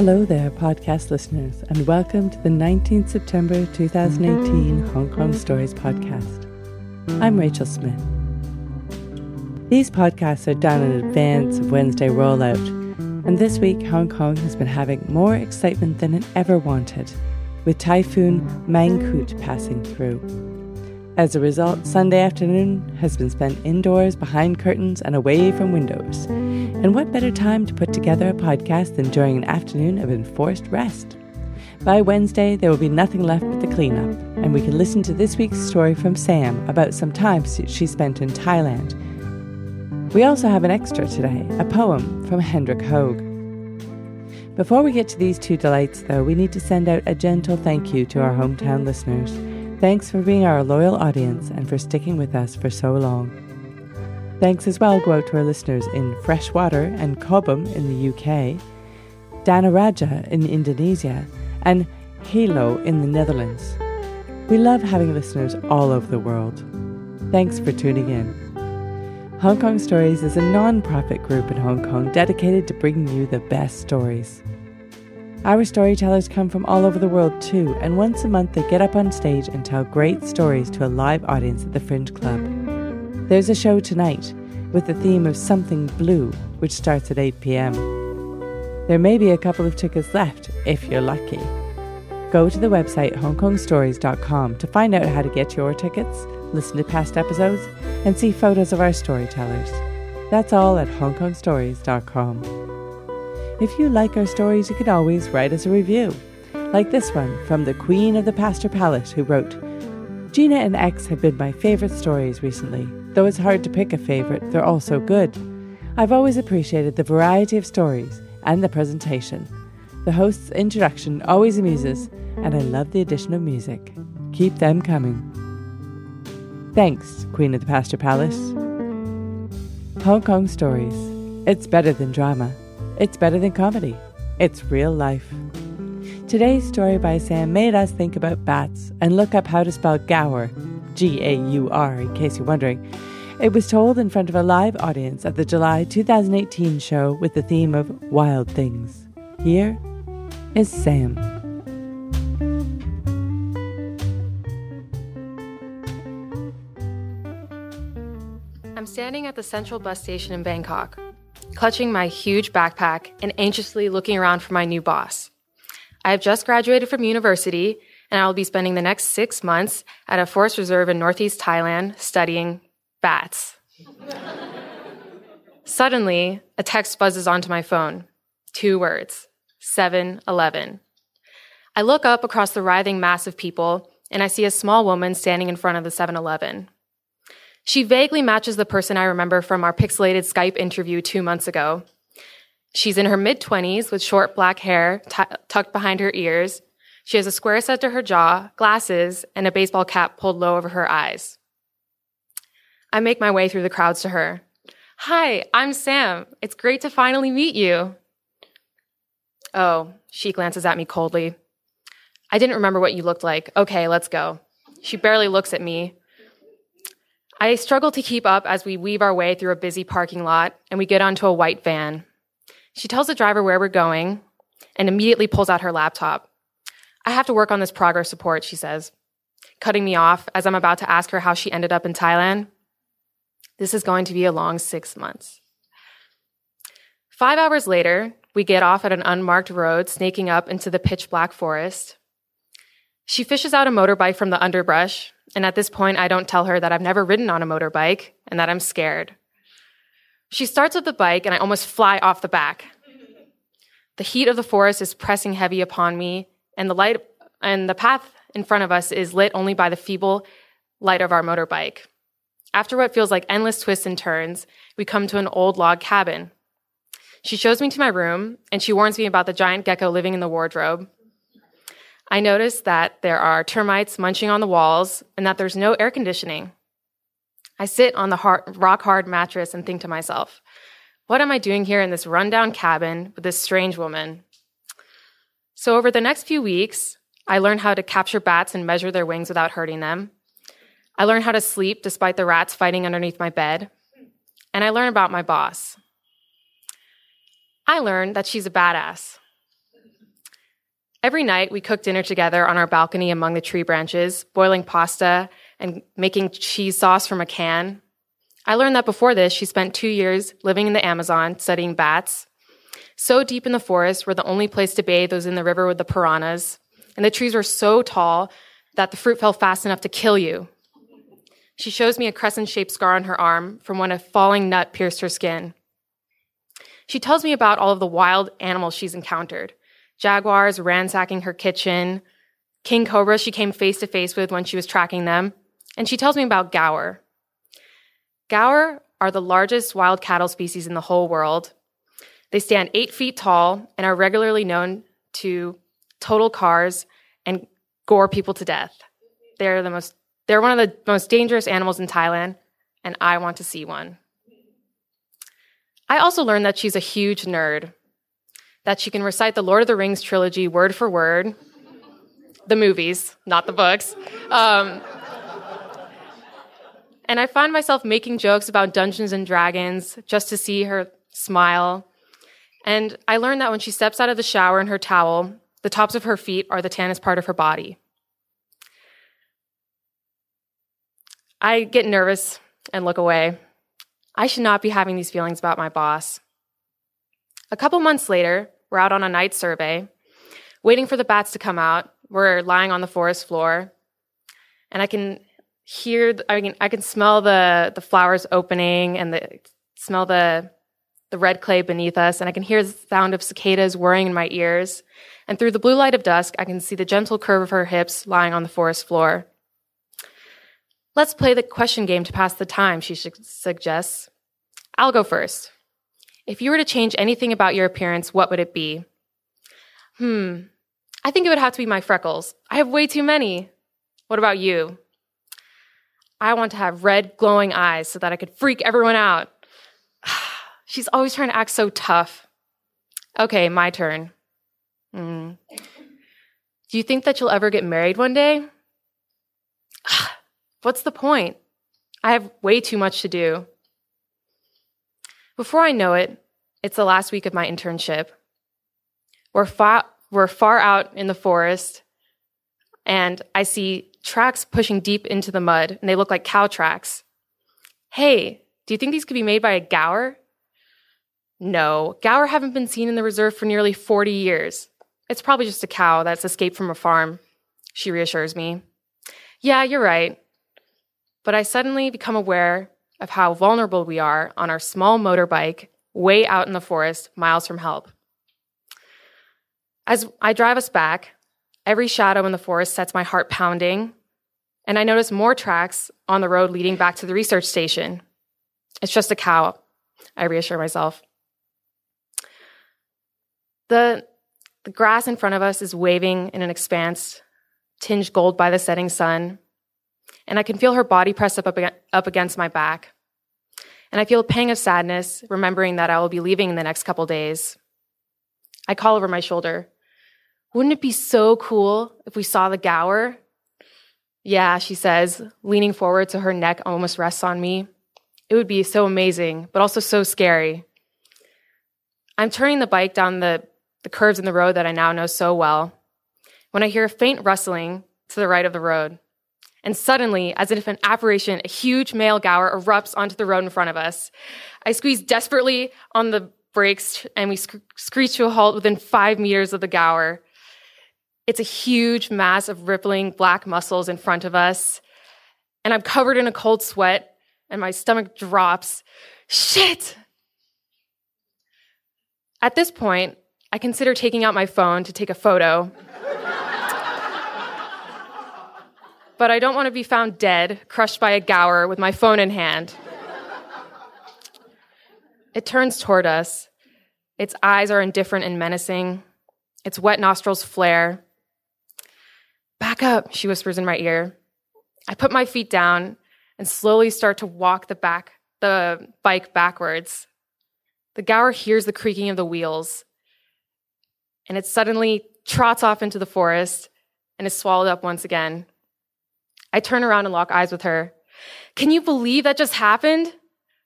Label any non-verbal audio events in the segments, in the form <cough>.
Hello there, podcast listeners, and welcome to the 19th September 2018 Hong Kong Stories podcast. I'm Rachel Smith. These podcasts are done in advance of Wednesday rollout, and this week Hong Kong has been having more excitement than it ever wanted, with Typhoon Mangkhut passing through. As a result, Sunday afternoon has been spent indoors, behind curtains, and away from windows. And what better time to put together a podcast than during an afternoon of enforced rest? By Wednesday, there will be nothing left but the cleanup, and we can listen to this week's story from Sam about some time she spent in Thailand. We also have an extra today, a poem from Hendrik Hoag. Before we get to these two delights, though, we need to send out a gentle thank you to our hometown listeners. Thanks for being our loyal audience and for sticking with us for so long. Thanks as well go out to our listeners in Freshwater and Cobham in the UK, Danaraja in Indonesia, and Halo in the Netherlands. We love having listeners all over the world. Thanks for tuning in. Hong Kong Stories is a non profit group in Hong Kong dedicated to bringing you the best stories. Our storytellers come from all over the world too, and once a month they get up on stage and tell great stories to a live audience at the Fringe Club. There's a show tonight with the theme of Something Blue, which starts at 8 pm. There may be a couple of tickets left if you're lucky. Go to the website hongkongstories.com to find out how to get your tickets, listen to past episodes, and see photos of our storytellers. That's all at hongkongstories.com. If you like our stories, you can always write us a review, like this one from the Queen of the Pastor Palace, who wrote Gina and X have been my favorite stories recently. Though it's hard to pick a favorite, they're all so good. I've always appreciated the variety of stories and the presentation. The host's introduction always amuses, and I love the addition of music. Keep them coming. Thanks, Queen of the Pasture Palace. Hong Kong Stories. It's better than drama. It's better than comedy. It's real life. Today's story by Sam made us think about bats and look up how to spell Gaur, G A U R, in case you're wondering. It was told in front of a live audience at the July 2018 show with the theme of Wild Things. Here is Sam. I'm standing at the central bus station in Bangkok clutching my huge backpack and anxiously looking around for my new boss. I have just graduated from university and I will be spending the next six months at a forest reserve in northeast Thailand studying bats. <laughs> Suddenly, a text buzzes onto my phone. Two words 7 Eleven. I look up across the writhing mass of people and I see a small woman standing in front of the 7 Eleven. She vaguely matches the person I remember from our pixelated Skype interview two months ago. She's in her mid 20s with short black hair t- tucked behind her ears. She has a square set to her jaw, glasses, and a baseball cap pulled low over her eyes. I make my way through the crowds to her. Hi, I'm Sam. It's great to finally meet you. Oh, she glances at me coldly. I didn't remember what you looked like. Okay, let's go. She barely looks at me, I struggle to keep up as we weave our way through a busy parking lot and we get onto a white van. She tells the driver where we're going and immediately pulls out her laptop. I have to work on this progress report, she says, cutting me off as I'm about to ask her how she ended up in Thailand. This is going to be a long six months. Five hours later, we get off at an unmarked road snaking up into the pitch black forest. She fishes out a motorbike from the underbrush and at this point, I don't tell her that I've never ridden on a motorbike and that I'm scared. She starts with the bike, and I almost fly off the back. The heat of the forest is pressing heavy upon me, and the light and the path in front of us is lit only by the feeble light of our motorbike. After what feels like endless twists and turns, we come to an old log cabin. She shows me to my room, and she warns me about the giant gecko living in the wardrobe. I notice that there are termites munching on the walls and that there's no air conditioning. I sit on the hard, rock hard mattress and think to myself, what am I doing here in this rundown cabin with this strange woman? So, over the next few weeks, I learn how to capture bats and measure their wings without hurting them. I learn how to sleep despite the rats fighting underneath my bed. And I learn about my boss. I learn that she's a badass. Every night, we cooked dinner together on our balcony among the tree branches, boiling pasta and making cheese sauce from a can. I learned that before this, she spent two years living in the Amazon studying bats. So deep in the forest, where the only place to bathe was in the river with the piranhas, and the trees were so tall that the fruit fell fast enough to kill you. She shows me a crescent shaped scar on her arm from when a falling nut pierced her skin. She tells me about all of the wild animals she's encountered jaguars ransacking her kitchen, king cobras she came face to face with when she was tracking them, and she tells me about gaur. Gaur are the largest wild cattle species in the whole world. They stand eight feet tall and are regularly known to total cars and gore people to death. They're the most they're one of the most dangerous animals in Thailand, and I want to see one. I also learned that she's a huge nerd that she can recite the Lord of the Rings trilogy word for word, the movies, not the books. Um, and I find myself making jokes about Dungeons and Dragons just to see her smile. And I learned that when she steps out of the shower in her towel, the tops of her feet are the tannest part of her body. I get nervous and look away. I should not be having these feelings about my boss. A couple months later, we're out on a night survey, waiting for the bats to come out. We're lying on the forest floor, and I can hear, I can, I can smell the, the flowers opening and the, smell the, the red clay beneath us, and I can hear the sound of cicadas whirring in my ears. And through the blue light of dusk, I can see the gentle curve of her hips lying on the forest floor. Let's play the question game to pass the time, she suggests. I'll go first. If you were to change anything about your appearance, what would it be? Hmm, I think it would have to be my freckles. I have way too many. What about you? I want to have red, glowing eyes so that I could freak everyone out. She's always trying to act so tough. Okay, my turn. Hmm. Do you think that you'll ever get married one day? <sighs> What's the point? I have way too much to do. Before I know it, it's the last week of my internship. We're far, we're far out in the forest, and I see tracks pushing deep into the mud, and they look like cow tracks. Hey, do you think these could be made by a gaur? No, Gaur haven't been seen in the reserve for nearly 40 years. It's probably just a cow that's escaped from a farm, she reassures me. Yeah, you're right. But I suddenly become aware of how vulnerable we are on our small motorbike way out in the forest, miles from help. As I drive us back, every shadow in the forest sets my heart pounding, and I notice more tracks on the road leading back to the research station. It's just a cow, I reassure myself. The, the grass in front of us is waving in an expanse, tinged gold by the setting sun, and I can feel her body pressed up, up against my back. And I feel a pang of sadness, remembering that I will be leaving in the next couple days. I call over my shoulder. Wouldn't it be so cool if we saw the gaur? Yeah, she says, leaning forward so her neck almost rests on me. It would be so amazing, but also so scary. I'm turning the bike down the, the curves in the road that I now know so well when I hear a faint rustling to the right of the road. And suddenly, as if an apparition, a huge male gaur erupts onto the road in front of us. I squeeze desperately on the brakes and we sc- screech to a halt within five meters of the gaur. It's a huge mass of rippling black muscles in front of us. And I'm covered in a cold sweat and my stomach drops. Shit! At this point, I consider taking out my phone to take a photo. but I don't want to be found dead, crushed by a gaur with my phone in hand. It turns toward us. Its eyes are indifferent and menacing. Its wet nostrils flare. Back up, she whispers in my ear. I put my feet down and slowly start to walk the back the bike backwards. The gaur hears the creaking of the wheels, and it suddenly trots off into the forest and is swallowed up once again. I turn around and lock eyes with her. Can you believe that just happened?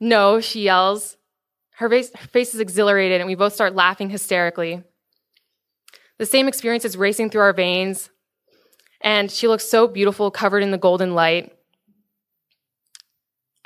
No, she yells. Her face, her face is exhilarated, and we both start laughing hysterically. The same experience is racing through our veins. And she looks so beautiful, covered in the golden light.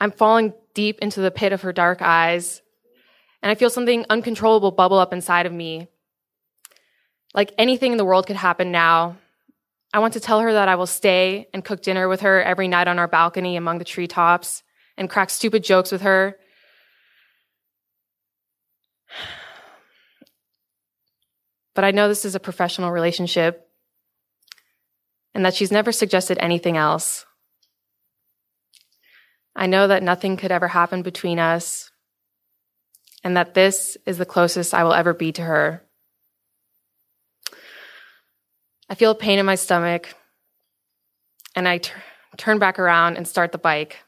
I'm falling deep into the pit of her dark eyes, and I feel something uncontrollable bubble up inside of me. Like anything in the world could happen now. I want to tell her that I will stay and cook dinner with her every night on our balcony among the treetops and crack stupid jokes with her. <sighs> But I know this is a professional relationship and that she's never suggested anything else. I know that nothing could ever happen between us, and that this is the closest I will ever be to her. I feel pain in my stomach, and I t- turn back around and start the bike.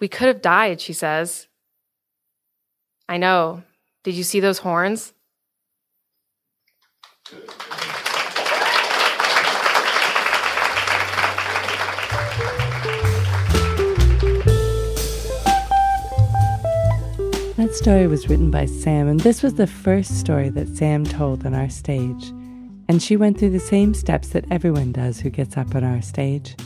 We could have died, she says. I know. Did you see those horns? That story was written by Sam, and this was the first story that Sam told on our stage. And she went through the same steps that everyone does who gets up on our stage.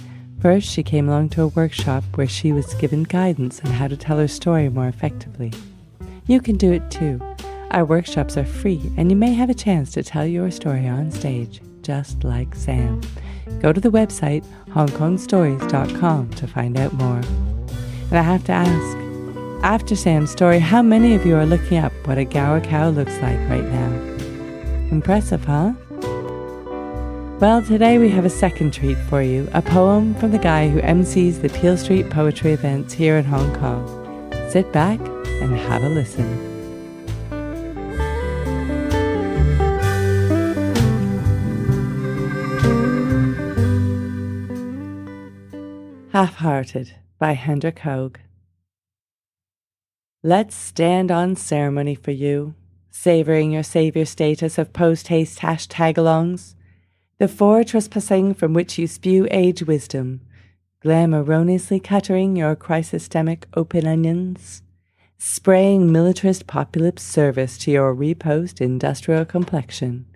First, she came along to a workshop where she was given guidance on how to tell her story more effectively. You can do it too. Our workshops are free, and you may have a chance to tell your story on stage, just like Sam. Go to the website hongkongstories.com to find out more. And I have to ask, after Sam's story, how many of you are looking up what a Gaur cow looks like right now? Impressive, huh? Well, today we have a second treat for you a poem from the guy who MCs the Peel Street poetry events here in Hong Kong. Sit back and have a listen. Half Hearted by Hendrik Hoag. Let's stand on ceremony for you, savoring your savior status of post haste hashtag alongs, the fortress passing from which you spew age wisdom, glamorously cuttering your chrysostemic open onions, spraying militarist populist service to your repost industrial complexion.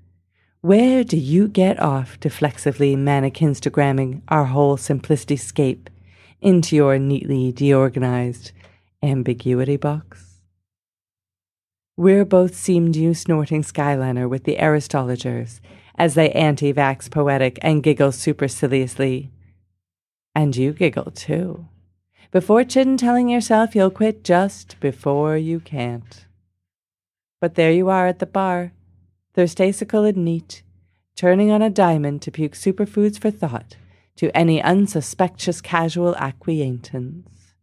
Where do you get off deflexively mannequinstagramming our whole simplicity scape into your neatly deorganized ambiguity box. We're both seemed you snorting Skyliner with the Aristologers as they anti vax poetic and giggle superciliously. And you giggle too. Before chin telling yourself you'll quit just before you can't. But there you are at the bar, thirstasical and neat, turning on a diamond to puke superfoods for thought to any unsuspicious casual acquaintance.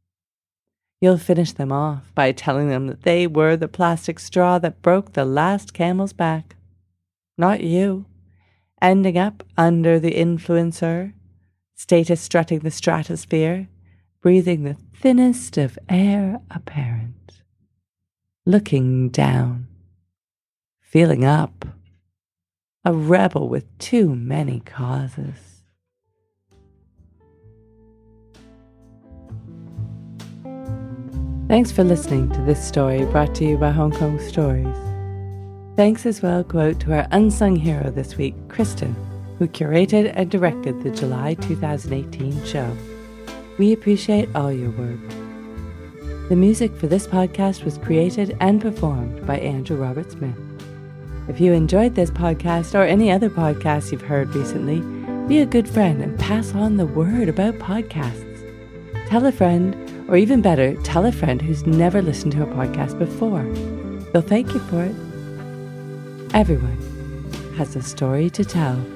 You'll finish them off by telling them that they were the plastic straw that broke the last camel's back. Not you. Ending up under the influencer, status strutting the stratosphere, breathing the thinnest of air apparent. Looking down. Feeling up. A rebel with too many causes. Thanks for listening to this story brought to you by Hong Kong Stories. Thanks as well go out to our unsung hero this week, Kristen, who curated and directed the July 2018 show. We appreciate all your work. The music for this podcast was created and performed by Andrew Robert Smith. If you enjoyed this podcast or any other podcast you've heard recently, be a good friend and pass on the word about podcasts. Tell a friend or even better, tell a friend who's never listened to a podcast before. They'll thank you for it. Everyone has a story to tell.